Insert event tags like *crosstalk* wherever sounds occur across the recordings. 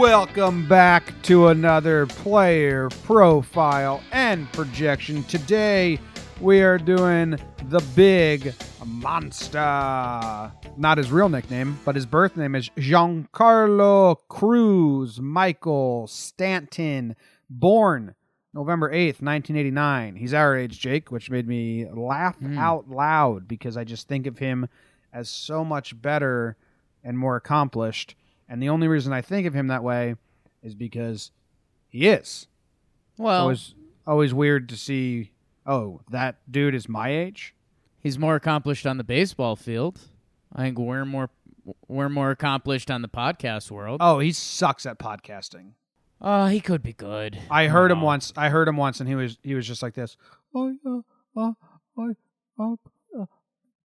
Welcome back to another player profile and projection. Today we are doing the big monster. Not his real nickname, but his birth name is Giancarlo Cruz Michael Stanton, born November 8th, 1989. He's our age, Jake, which made me laugh hmm. out loud because I just think of him as so much better and more accomplished. And the only reason I think of him that way is because he is. Well, always always weird to see, oh, that dude is my age. he's more accomplished on the baseball field. I think we're more we're more accomplished on the podcast world. Oh, he sucks at podcasting. Uh, he could be good. I heard him once. I heard him once, and he was he was just like this. Oh yeah, uh, I, uh,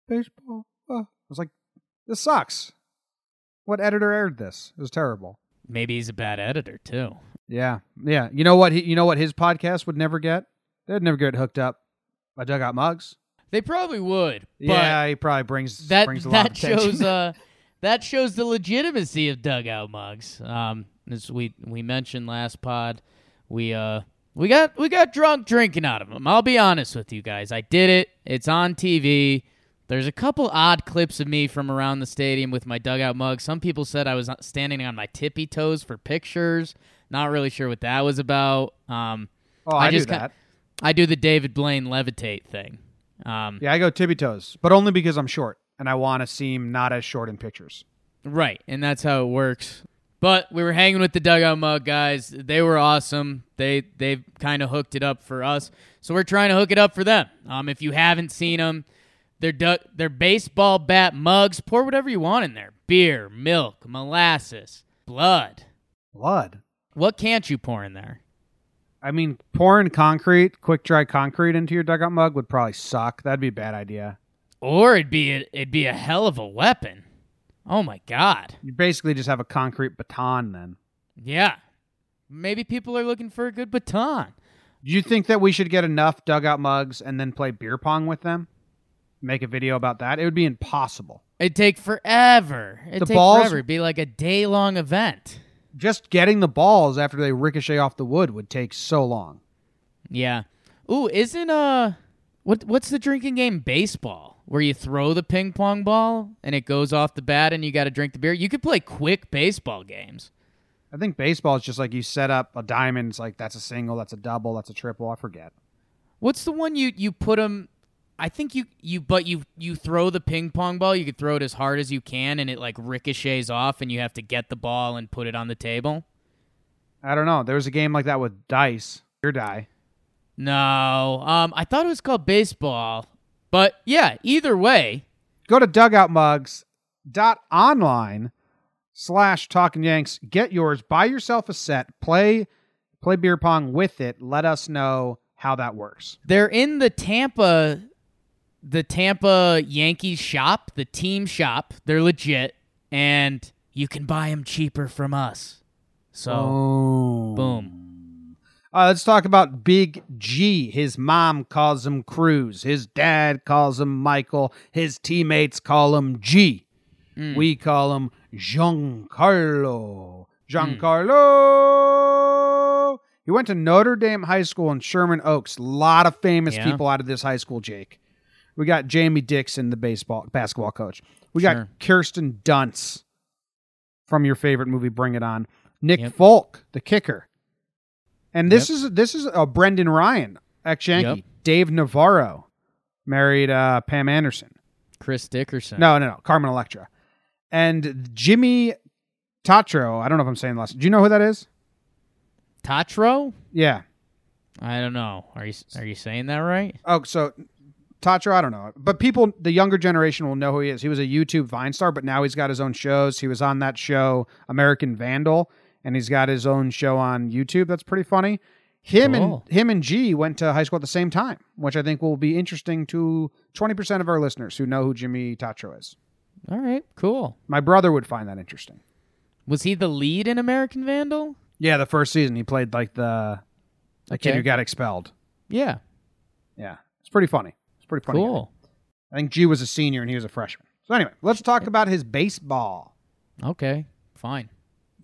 baseball. Uh. I was like, this sucks. What editor aired this? It was terrible. Maybe he's a bad editor too. Yeah, yeah. You know what? He, you know what his podcast would never get. They'd never get hooked up by dugout mugs. They probably would. But yeah, he probably brings that brings a lot that of shows uh *laughs* that shows the legitimacy of dugout mugs. Um, as we we mentioned last pod, we uh we got we got drunk drinking out of them. I'll be honest with you guys. I did it. It's on TV. There's a couple odd clips of me from around the stadium with my dugout mug. Some people said I was standing on my tippy toes for pictures. Not really sure what that was about. Um, oh, I, I just do that. I do the David Blaine levitate thing. Um, Yeah, I go tippy toes, but only because I'm short and I want to seem not as short in pictures. Right, and that's how it works. But we were hanging with the dugout mug guys. They were awesome. They they've kind of hooked it up for us, so we're trying to hook it up for them. Um, if you haven't seen them, they're du- they're baseball bat mugs. Pour whatever you want in there: beer, milk, molasses, blood. Blood. What can't you pour in there? I mean, pouring concrete, quick dry concrete into your dugout mug would probably suck. That'd be a bad idea. Or it'd be a, it'd be a hell of a weapon. Oh my god! You basically just have a concrete baton then. Yeah, maybe people are looking for a good baton. Do you think that we should get enough dugout mugs and then play beer pong with them? Make a video about that? It would be impossible. It'd take forever. It'd The take balls- forever. It'd be like a day long event. Just getting the balls after they ricochet off the wood would take so long. Yeah. Ooh, isn't uh what what's the drinking game baseball? Where you throw the ping pong ball and it goes off the bat and you gotta drink the beer? You could play quick baseball games. I think baseball is just like you set up a diamond. It's like that's a single, that's a double, that's a triple. I forget. What's the one you you put them I think you you but you you throw the ping pong ball, you could throw it as hard as you can and it like ricochets off and you have to get the ball and put it on the table. I don't know. There was a game like that with dice. Your die. No. Um I thought it was called baseball. But yeah, either way, Go to dugoutmugs.online slash talking yanks. Get yours. Buy yourself a set. Play play beer pong with it. Let us know how that works. They're in the Tampa the Tampa Yankees shop, the team shop. They're legit and you can buy them cheaper from us. So, Oh. boom. Uh, let's talk about Big G. His mom calls him Cruz. His dad calls him Michael. His teammates call him G. We call him Giancarlo. Giancarlo. He went to Notre Dame High School in Sherman Oaks. A lot of famous Yeah. people out of this high school, Jake. We got Jamie Dixon, the baseball basketball coach. We Sure. got Kirsten Dunst from your favorite movie, Bring It On. Nick Yep. Folk, the kicker. And this is this is uh, Brendan Ryan, ex Yankee. Yep. Dave Navarro married uh, Pam Anderson. Chris Dickerson. No, no, no, Carmen Electra. And Jimmy Tatro. I don't know if I'm saying the last. Do you know who that is? Tatro? Yeah. I don't know. Are you are you saying that right? Oh, so Tatro, I don't know. But people, the younger generation will know who he is. He was a YouTube Vine star, but now he's got his own shows. He was on that show, American Vandal, and he's got his own show on YouTube. That's pretty funny. Him Cool. and him and G went to high school at the same time, which I think will be interesting to 20% of our listeners who know who Jimmy Tatro is. All right, cool. My brother would find that interesting. Was he the lead in American Vandal? Yeah, the first season he played like the the kid who got expelled. Yeah. Yeah, it's pretty funny. It's pretty funny. Cool. I think G was a senior and he was a freshman. So anyway, let's talk about his baseball. Okay. Fine.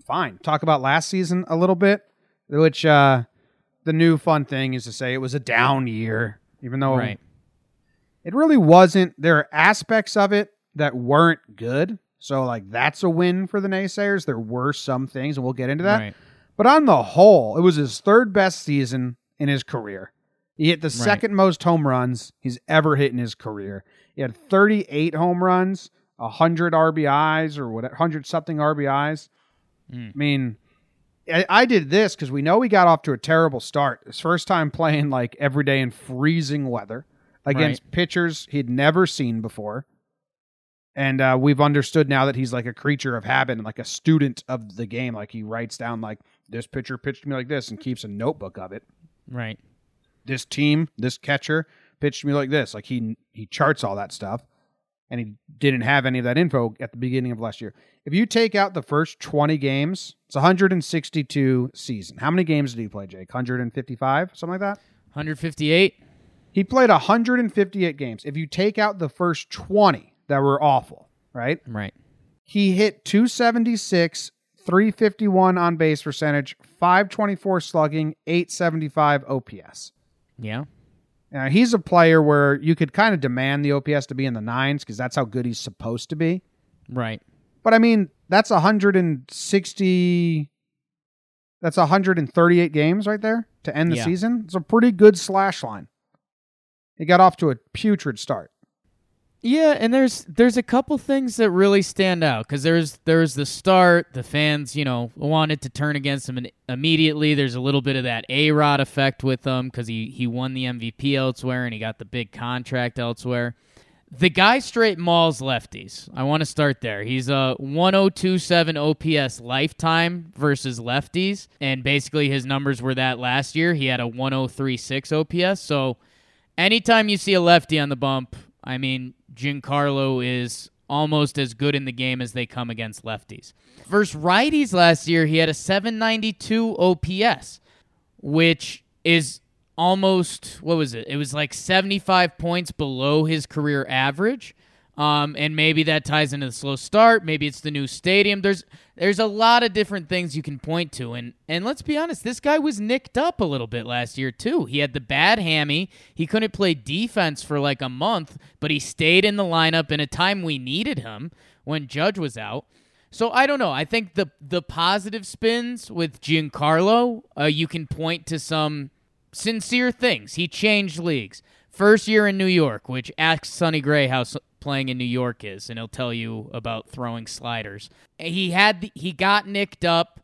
fine. Talk about last season a little bit, which uh, the new fun thing is to say it was a down year, even though Right. it really wasn't. There are aspects of it that weren't good. So, like, that's a win for the naysayers. There were some things, and we'll get into that. Right. But on the whole, it was his third best season in his career. He hit the second most home runs he's ever hit in his career. He had 38 home runs, 100 RBIs or whatever, 100 something RBIs. Mm. I mean, I, I did this because we know he got off to a terrible start. His first time playing like every day in freezing weather against pitchers he'd never seen before. And uh, we've understood now that he's like a creature of habit and like a student of the game. Like he writes down like this pitcher pitched me like this and keeps a notebook of it. Right. This team, this catcher pitched me like this. Like he he charts all that stuff, and he didn't have any of that info at the beginning of last year. If you take out the first twenty games, it's 162 season. How many games did he play, Jake? 155, something like that. 158. He played 158 games. If you take out the first 20 that were awful, right? Right. He hit 276, 351 on base percentage, 524 slugging, 875 OPS. Yeah. Now, he's a player where you could kind of demand the OPS to be in the nines because that's how good he's supposed to be. Right. But I mean, that's 160. That's 138 games right there to end the Yeah. season. It's a pretty good slash line. He got off to a putrid start. Yeah, and there's there's a couple things that really stand out because there's there's the start. The fans, you know, wanted to turn against him immediately. There's a little bit of that A Rod effect with him because he he won the MVP elsewhere and he got the big contract elsewhere. The guy straight mauls lefties. I want to start there. He's a 1027 OPS lifetime versus lefties, and basically his numbers were that last year. He had a 1036 OPS. So anytime you see a lefty on the bump, I mean, Giancarlo is almost as good in the game as they come against lefties. Versus righties last year, he had a 792 OPS, which is almost, what was it? It was like 75 points below his career average. Um, and maybe that ties into the slow start. Maybe it's the new stadium. There's there's a lot of different things you can point to, and and let's be honest, this guy was nicked up a little bit last year too. He had the bad hammy. He couldn't play defense for like a month, but he stayed in the lineup in a time we needed him when Judge was out. So I don't know. I think the the positive spins with Giancarlo, uh, you can point to some sincere things. He changed leagues. First year in New York, which asked Sonny Gray how playing in New York is, and he'll tell you about throwing sliders. He had the, he got nicked up,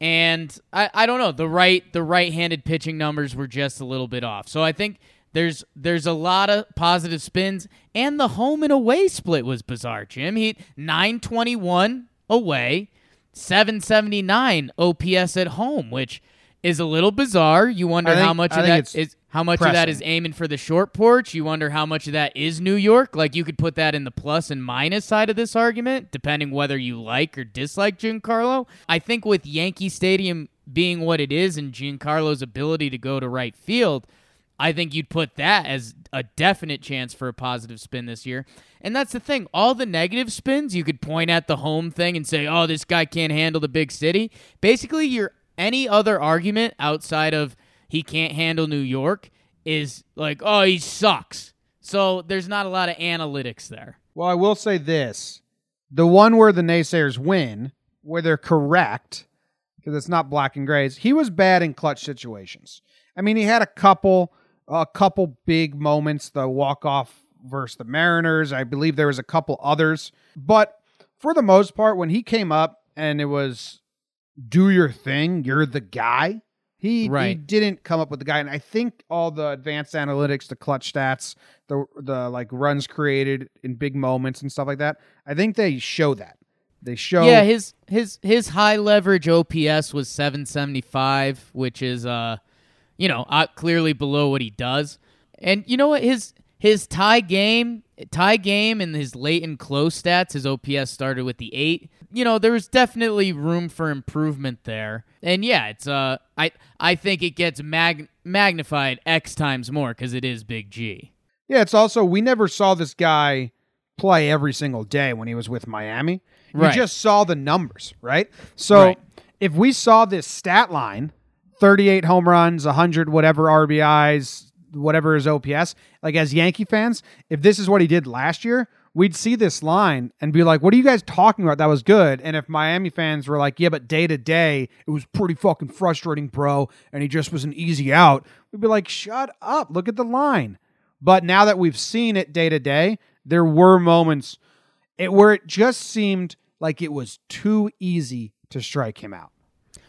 and I, I don't know the right the right handed pitching numbers were just a little bit off. So I think there's there's a lot of positive spins, and the home and away split was bizarre. Jim he 921 away, 779 OPS at home, which is a little bizarre. You wonder think- how much I of that is how much of that is aiming for the short porch. You wonder how much of that is New York. Like you could put that in the plus and minus side of this argument, depending whether you like or dislike Giancarlo. I think with Yankee Stadium being what it is and Giancarlo's ability to go to right field, I think you'd put that as a definite chance for a positive spin this year. And that's the thing. All the negative spins, you could point at the home thing and say, oh, this guy can't handle the big city. Basically, your any other argument outside of he can't handle New York is like, oh, he sucks. So there's not a lot of analytics there. Well, I will say this: the one where the naysayers win, where they're correct, because it's not black and grays. He was bad in clutch situations. I mean, he had a couple, a couple big moments. The walk off versus the Mariners. I believe there was a couple others, but for the most part, when he came up and it was do your thing, you're the guy. He, he didn't come up with the guy, and I think all the advanced analytics, the clutch stats, the the like runs created in big moments and stuff like that. I think they show that. They show Yeah, his his his high leverage OPS was 775, which is uh, you know, uh, clearly below what he does. And you know what his his tie game, tie game, and his late and close stats. His OPS started with the eight. You know, there's definitely room for improvement there. And yeah, it's uh, I I think it gets mag- magnified x times more because it is Big G. Yeah, it's also we never saw this guy play every single day when he was with Miami. Right. We just saw the numbers, right? So Right. if we saw this stat line 38 home runs, 100 whatever RBIs, whatever his OPS, like as Yankee fans, if this is what he did last year, we'd see this line and be like, what are you guys talking about? That was good. And if Miami fans were like, yeah, but day to day, it was pretty fucking frustrating, bro, and he just was an easy out, we'd be like, shut up. Look at the line. But now that we've seen it day to day, there were moments it, where it just seemed like it was too easy to strike him out.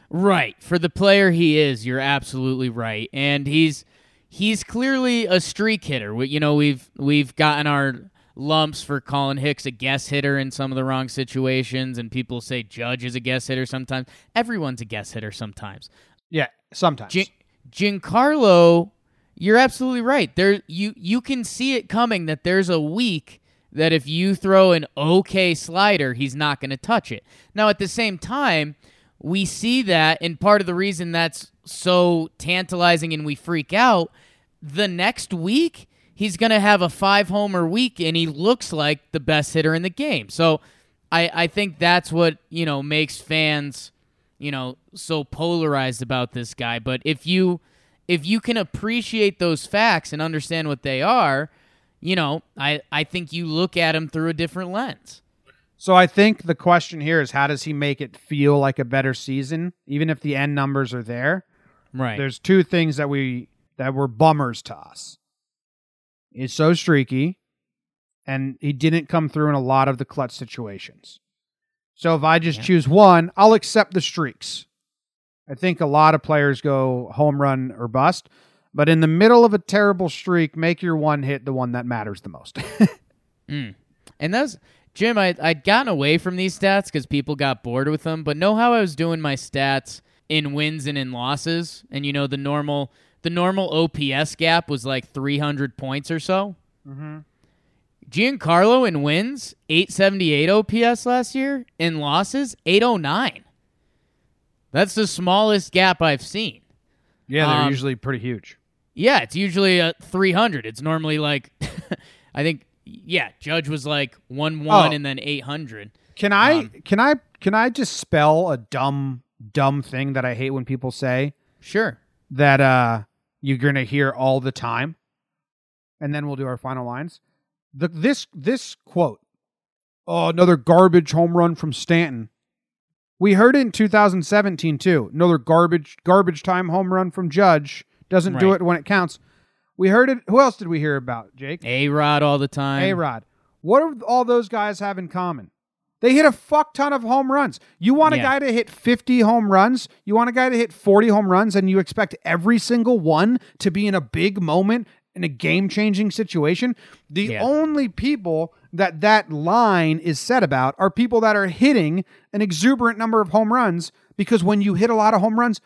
Right. For the player he is, you're absolutely right. And he's he's clearly a streak hitter. We, you know, we've we've gotten our lumps for calling Hicks a guess hitter in some of the wrong situations and people say Judge is a guess hitter sometimes. Everyone's a guess hitter sometimes. Yeah, sometimes. Gin- Giancarlo, you're absolutely right. There you you can see it coming that there's a week that if you throw an okay slider, he's not going to touch it. Now at the same time, we see that, and part of the reason that's so tantalizing and we freak out, the next week, he's going to have a five homer week and he looks like the best hitter in the game. So I, I think that's what, you know, makes fans, you know, so polarized about this guy. But if you if you can appreciate those facts and understand what they are, you know, I, I think you look at him through a different lens. So I think the question here is how does he make it feel like a better season, even if the end numbers are there? Right. There's two things that we that were bummers to us. He's so streaky, and he didn't come through in a lot of the clutch situations. So if I just Yeah. choose one, I'll accept the streaks. I think a lot of players go home run or bust, but in the middle of a terrible streak, make your one hit the one that matters the most. *laughs* Mm. And that's Jim. I I'd gotten away from these stats because people got bored with them. But know how I was doing my stats in wins and in losses, and you know the normal the normal OPS gap was like 300 points or so. mm-hmm. Giancarlo in wins 878 OPS last year. In losses 809. That's the smallest gap I've seen. Yeah, they're Um, usually pretty huge. Yeah, it's usually a 300. It's normally like, *laughs* I think, yeah, Judge was like 1 1 Oh. and then 800. Can I Um, can I can I just spell a dumb dumb thing that I hate when people say Sure. that uh you're gonna hear all the time, and then we'll do our final lines. The this this quote, oh another garbage home run from Stanton. We heard it in 2017 too. Another garbage garbage time home run from Judge doesn't do it when it counts. We heard it. Who else did we hear about? Jake. A Rod all the time. A Rod. What do all those guys have in common? They hit a fuck ton of home runs. You want a Yeah. guy to hit 50 home runs, you want a guy to hit 40 home runs, and you expect every single one to be in a big moment in a game changing situation. The Yeah. only people that that line is said about are people that are hitting an exuberant number of home runs because when you hit a lot of home runs,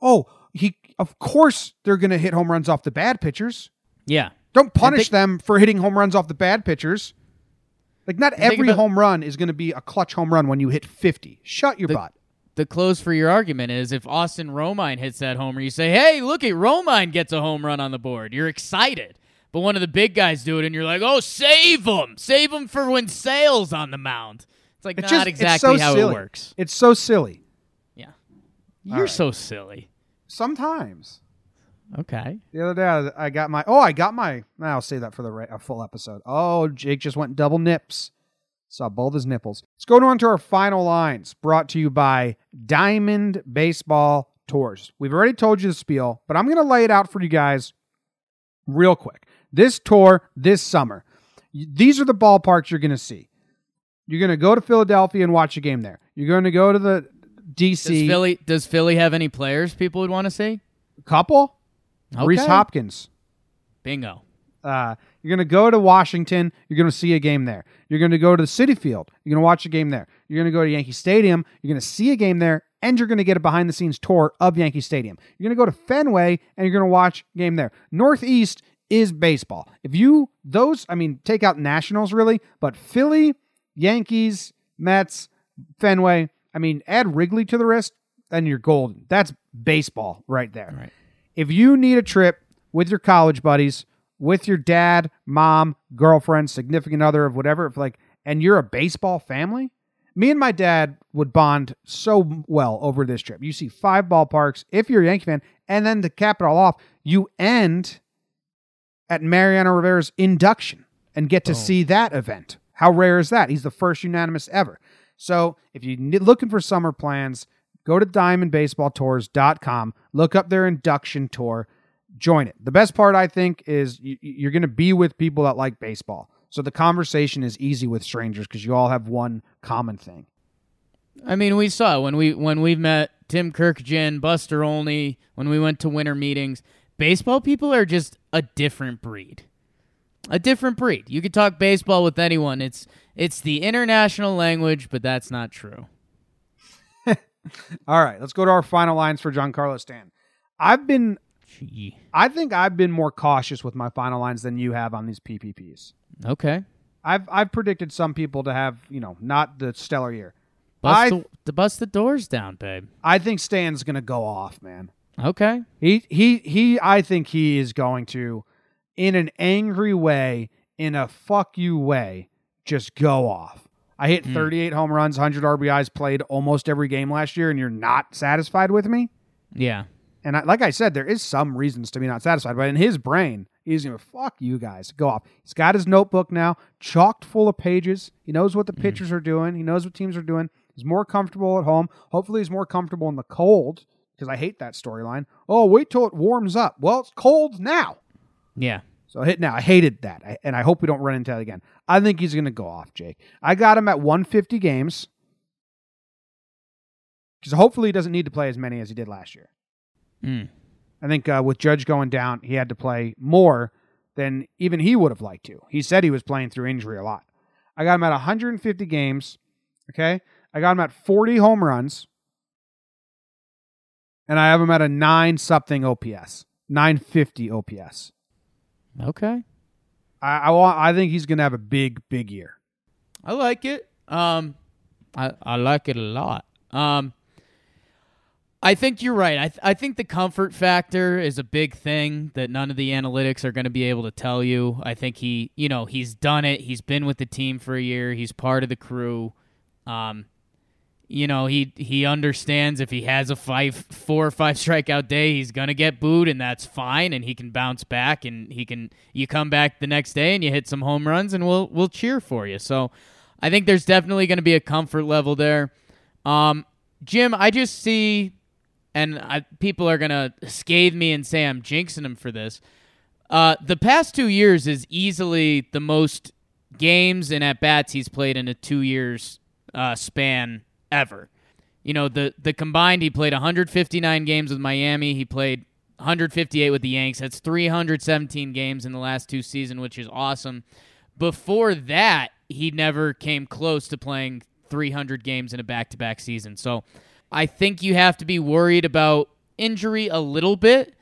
oh, he of course they're going to hit home runs off the bad pitchers. Yeah. Don't punish think- them for hitting home runs off the bad pitchers. Like not every about- home run is going to be a clutch home run when you hit 50. Shut your The- butt. The close for your argument is if Austin Romine hits that homer, you say, hey, look at Romine gets a home run on the board. You're excited. But one of the big guys do it, and you're like, oh, save him. Save him for when Sale's on the mound. It's like It's not just exactly so how silly. it works. It's so silly. Yeah. You're right. so silly. Sometimes. Okay. The other day I I got my oh I got my I'll say that for the ra- a full episode. Oh, Jake just went double nips. Saw both his nipples. Let's go on to our final lines brought to you by Diamond Baseball Tours. We've already told you the spiel, but I'm going to lay it out for you guys real quick. This tour this summer. y- These are the ballparks you're going to see. You're going to go to Philadelphia and watch a game there. You're going to go to the Does DC Philly does Philly have any players people would want to see? A couple. Rhys Hoskins. Bingo. Uh, you're going to go to Washington. You're going to see a game there. You're going to go to the Citi Field. You're going to watch a game there. You're going to go to Yankee Stadium. You're going to see a game there, and you're going to get a behind the scenes tour of Yankee Stadium. You're going to go to Fenway, and you're going to watch a game there. Northeast is baseball. If you, those, I mean, take out Nationals really, but Philly, Yankees, Mets, Fenway, I mean, add Wrigley to the list, and you're golden. That's baseball right there Right. If you need a trip with your college buddies, with your dad, mom, girlfriend, significant other of whatever, if like, and you're a baseball family, Me and my dad would bond so well over this trip. You see five ballparks if you're a Yankee fan, and then to cap it all off, you end at Mariano Rivera's induction and get to Boom. see that event. How rare is that? He's the first unanimous ever. So if you're looking for summer plans, go to diamondbaseballtours.com, look up their induction tour, join it. The best part, I think, is you, you're going to be with people that like baseball. So the conversation is easy with strangers because you all have one common thing. I mean, we saw when we when we met Tim Kurkjian, Buster Olney, when we went to winter meetings. Baseball people are just a different breed. A different breed. You could talk baseball with anyone. It's it's the international language, but that's not true. All right, let's go to our final lines for Giancarlo Stan. I've been, Gee. I think I've been more cautious with my final lines than you have on these PPPs. Okay. I've I've predicted some people to have you know not the stellar year. Bust I the, to bust the doors down, babe. I think Stan's gonna go off, man. Okay. He he he. I think he is going to, in an angry way, in a fuck you way, just go off. I hit Hmm. 38 home runs, 100 RBIs, played almost every game last year, and you're not satisfied with me. Yeah. And I, like I said, there is some reasons to be not satisfied, but in his brain, he's gonna fuck you guys, go off. He's got his notebook now, chocked full of pages. He knows what the pitchers are doing. He knows what teams are doing. He's more comfortable at home. Hopefully, he's more comfortable in the cold because I hate that storyline. Oh, wait till it warms up. Well, it's cold now. Yeah. So hit now. I hated that, and I hope we don't run into that again. I think he's gonna go off, Jake. I got him at 150 games because hopefully he doesn't need to play as many as he did last year. Mm. I think uh, with Judge going down, he had to play more than even he would have liked to. He said he was playing through injury a lot. I got him at 150 games. Okay. I got him at 40 home runs. And I have him at a 9 something OPS, 950 OPS. Okay. I, I, want, I think he's going to have a big, big year. I like it. Um, I I like it a lot. Um, I think you're right. I th- I think the comfort factor is a big thing that none of the analytics are going to be able to tell you. I think he, you know, he's done it. He's been with the team for a year. He's part of the crew. Um, you know, he he understands if he has a five, four or five *laughs* strikeout day, he's gonna get booed, and that's fine, and he can bounce back, and he can. You come back the next day and you hit some home runs, and we'll we'll cheer for you. So, I think there's definitely to be a comfort level there. Um, Jim, I just see, and I, people are gonna scathe me and say I'm jinxing him for this. Uh, the past two years is easily the most games and at bats he's played in a two years uh, span ever. You know, the the combined he played 159 games with Miami. He played 158 with the Yanks. That's 317 games in the last two seasons, which is awesome. Before that, he never came close to playing 300 games in a back-to-back season. So, I think you have to be worried about injury a little bit.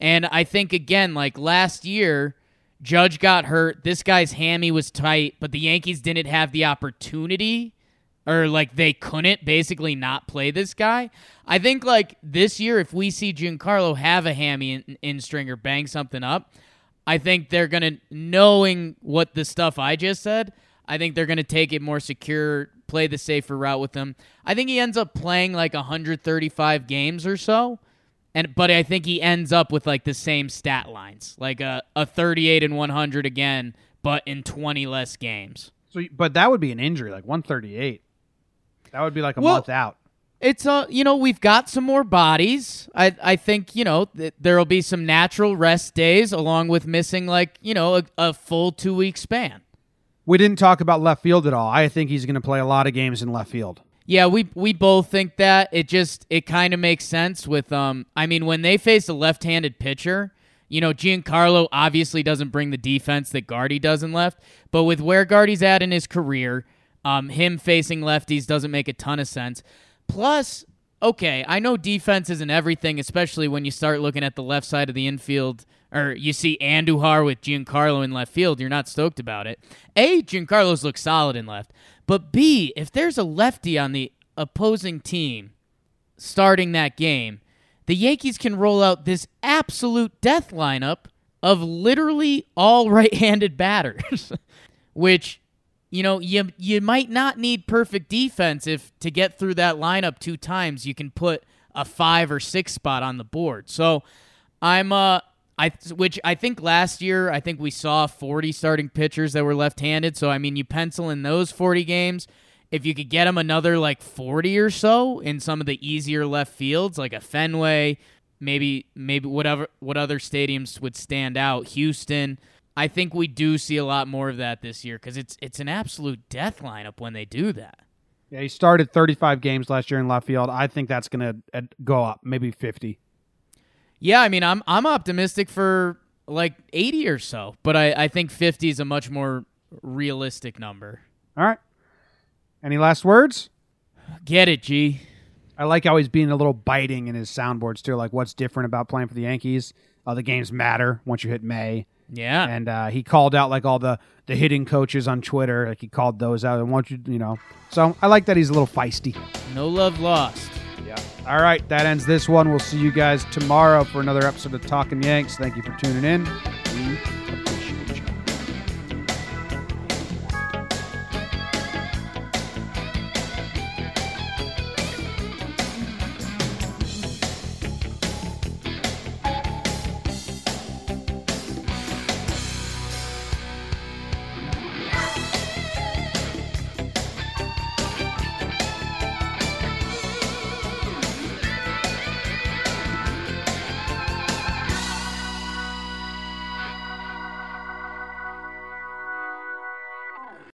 And I think again, like last year, Judge got hurt. This guy's hammy was tight, but the Yankees didn't have the opportunity or like they couldn't basically not play this guy. I think like this year, if we see Giancarlo have a hammy in, in string or bang something up, I think they're gonna knowing what the stuff I just said. I think they're gonna take it more secure, play the safer route with him. I think he ends up playing like 135 games or so. And but I think he ends up with like the same stat lines, like a, a 38 and 100 again, but in 20 less games. So, but that would be an injury, like 138. That would be like a Well- month out. It's uh, you know, we've got some more bodies. I I think you know th- there'll be some natural rest days along with missing like you know a, a full two week span. We didn't talk about left field at all. I think he's going to play a lot of games in left field. Yeah, we we both think that. It just it kind of makes sense with um I mean when they face a left-handed pitcher, you know, Giancarlo obviously doesn't bring the defense that Gardy does in left, but with where Gardy's at in his career, um him facing lefties doesn't make a ton of sense. Plus, okay, I know defense isn't everything, especially when you start looking at the left side of the infield or you see Andujar with Giancarlo in left field, you're not stoked about it. A, Giancarlo's look solid in left. But B, if there's a lefty on the opposing team starting that game, the Yankees can roll out this absolute death lineup of literally all *laughs* right handed batters, which, you know, you you might not need perfect defense if to get through that lineup two times you can put a five or six spot on the board. So I'm uh I which I think last year I think we saw 40 starting pitchers that were left-handed. So I mean, you pencil in those 40 games. If you could get them another like 40 or so in some of the easier left fields, like a Fenway, maybe maybe whatever what other stadiums would stand out, Houston. I think we do see a lot more of that this year because it's it's an absolute death lineup when they do that. Yeah, he started 35 games last year in left field. I think that's going to go up, maybe 50. Yeah, I mean, I'm I'm optimistic for like 80 or so, but I, I think 50 is a much more realistic number. All right. Any last words? Get it, G. I like how he's being a little biting in his soundboards too. Like, what's different about playing for the Yankees? Uh, the games matter once you hit May. Yeah. And uh, he called out like all the the hitting coaches on Twitter. Like he called those out and want you, you know. So I like that he's a little feisty. No love lost. Yeah. All right, that ends this one. We'll see you guys tomorrow for another episode of Talking Yanks. Thank you for tuning in.